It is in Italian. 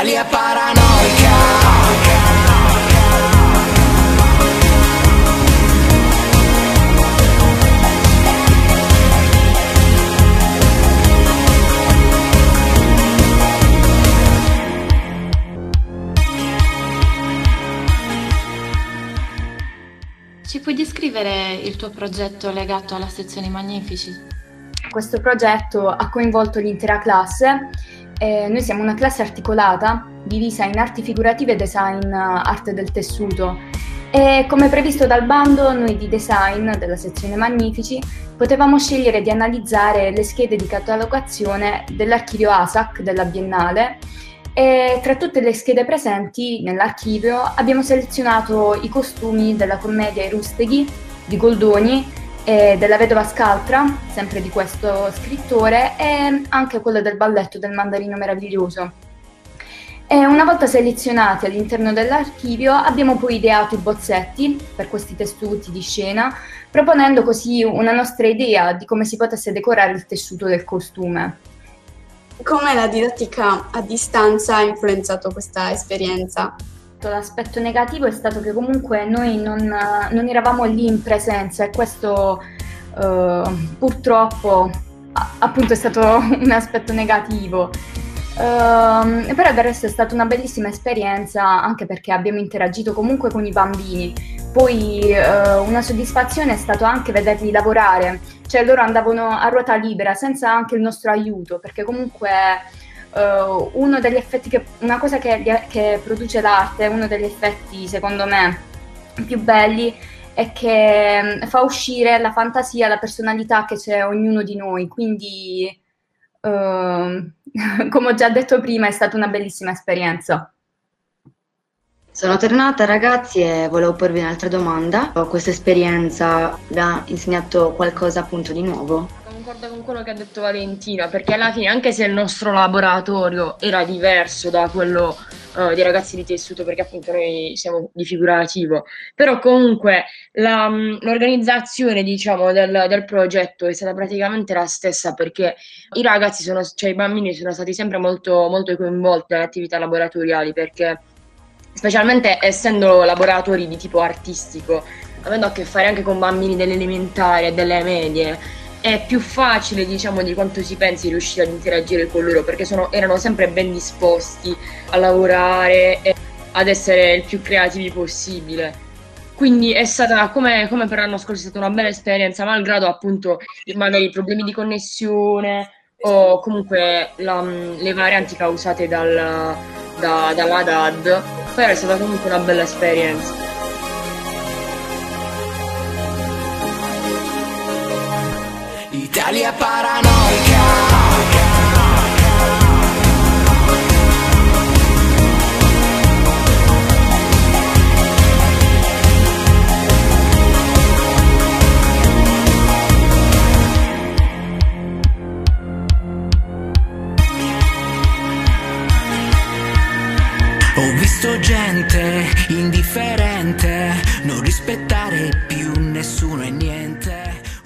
Italia paranoica Ci puoi descrivere il tuo progetto legato alla sezione Magnifici? Questo progetto ha coinvolto l'intera classe. Eh, noi siamo una classe articolata, divisa in arti figurative e design arte del tessuto. E come previsto dal bando, noi di design della sezione Magnifici potevamo scegliere di analizzare le schede di catalogazione dell'archivio ASAC della Biennale e tra tutte le schede presenti nell'archivio abbiamo selezionato i costumi della commedia I rusteghi di Goldoni e della vedova Scaltra, sempre di questo scrittore, e anche quello del balletto del mandarino meraviglioso. E una volta selezionati all'interno dell'archivio abbiamo poi ideato i bozzetti per questi tessuti di scena, proponendo così una nostra idea di come si potesse decorare il tessuto del costume. Come la didattica a distanza ha influenzato questa esperienza? L'aspetto negativo è stato che comunque noi non, non eravamo lì in presenza e questo eh, purtroppo appunto è stato un aspetto negativo. Uh, però del resto è stata una bellissima esperienza anche perché abbiamo interagito comunque con i bambini. Poi uh, una soddisfazione è stato anche vederli lavorare, cioè loro andavano a ruota libera senza anche il nostro aiuto, perché comunque uno degli effetti che, una cosa che, che produce l'arte, uno degli effetti secondo me più belli è che mm, fa uscire la fantasia, la personalità che c'è ognuno di noi, quindi uh, come ho già detto prima, è stata una bellissima esperienza. Sono tornata ragazzi e volevo porvi un'altra domanda. Questa esperienza vi ha insegnato qualcosa appunto di nuovo? Concordo con quello che ha detto Valentina, perché alla fine anche se il nostro laboratorio era diverso da quello uh, dei ragazzi di tessuto, perché appunto noi siamo di figurativo, però comunque la, mm, l'organizzazione diciamo del, del, progetto è stata praticamente la stessa perché i ragazzi sono, cioè i bambini sono stati sempre molto, molto coinvolti dalle attività laboratoriali perché specialmente essendo laboratori di tipo artistico, avendo a che fare anche con bambini delle elementari e delle medie, è più facile, diciamo, di quanto si pensi riuscire ad interagire con loro, perché sono, erano sempre ben disposti a lavorare e ad essere il più creativi possibile. Quindi è stata, come, come per l'anno scorso, è stata una bella esperienza, malgrado appunto magari problemi di connessione o comunque la, le varianti causate dal, da, dalla DAD, però è stata comunque una bella esperienza. Italia paranoica Ho visto gente indifferente, non rispettare più nessuno e niente.